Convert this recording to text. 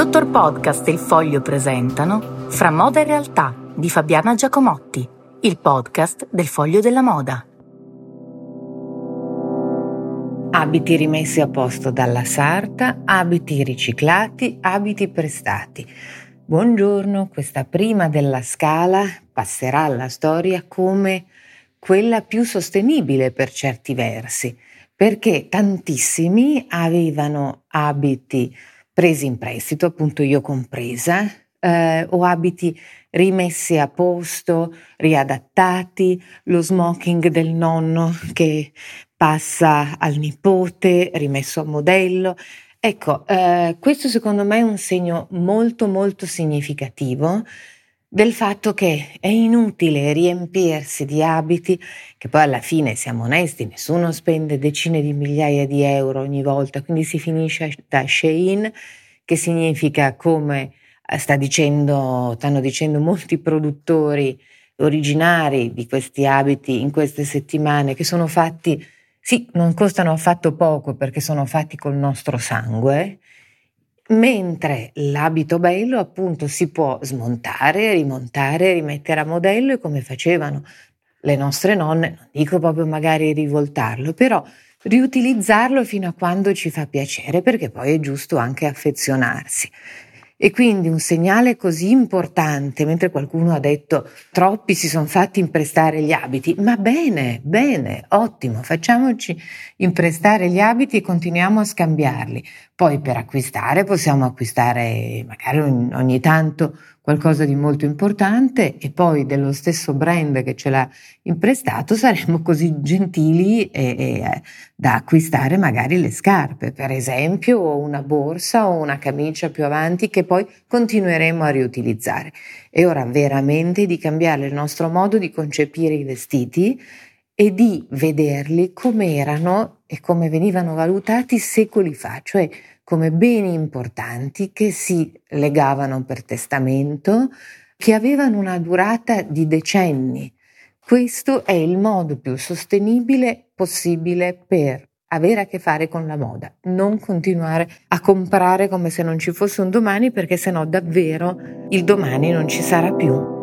Dottor Podcast e il Foglio presentano Fra moda e realtà di Fabiana Giacomotti, il podcast del Foglio della Moda. Abiti rimessi a posto dalla sarta, abiti riciclati, abiti prestati. Buongiorno, questa prima della scala passerà alla storia come quella più sostenibile per certi versi, perché tantissimi avevano abiti presi in prestito, appunto io compresa, eh, o abiti rimessi a posto, riadattati, lo smoking del nonno che passa al nipote, rimesso a modello. Ecco, eh, questo secondo me è un segno molto molto significativo del fatto che è inutile riempirsi di abiti, che poi alla fine siamo onesti, nessuno spende decine di migliaia di euro ogni volta, quindi si finisce da Shein, che significa come eh, sta dicendo, stanno dicendo molti produttori originari di questi abiti in queste settimane, che sono fatti, sì, non costano affatto poco perché sono fatti col nostro sangue, mentre l'abito bello appunto si può smontare, rimontare, rimettere a modello e come facevano le nostre nonne, non dico proprio magari rivoltarlo, però riutilizzarlo fino a quando ci fa piacere perché poi è giusto anche affezionarsi. E quindi un segnale così importante, mentre qualcuno ha detto troppi si sono fatti imprestare gli abiti, ma bene, bene, ottimo, facciamoci imprestare gli abiti e continuiamo a scambiarli. Poi per acquistare possiamo acquistare magari ogni tanto qualcosa di molto importante e poi dello stesso brand che ce l'ha imprestato saremo così gentili e, e, eh, da acquistare magari le scarpe, per esempio, o una borsa o una camicia più avanti che poi continueremo a riutilizzare. È ora veramente di cambiare il nostro modo di concepire i vestiti e di vederli come erano e come venivano valutati secoli fa, cioè come beni importanti che si legavano per testamento, che avevano una durata di decenni. Questo è il modo più sostenibile possibile per avere a che fare con la moda, non continuare a comprare come se non ci fosse un domani perché sennò davvero il domani non ci sarà più.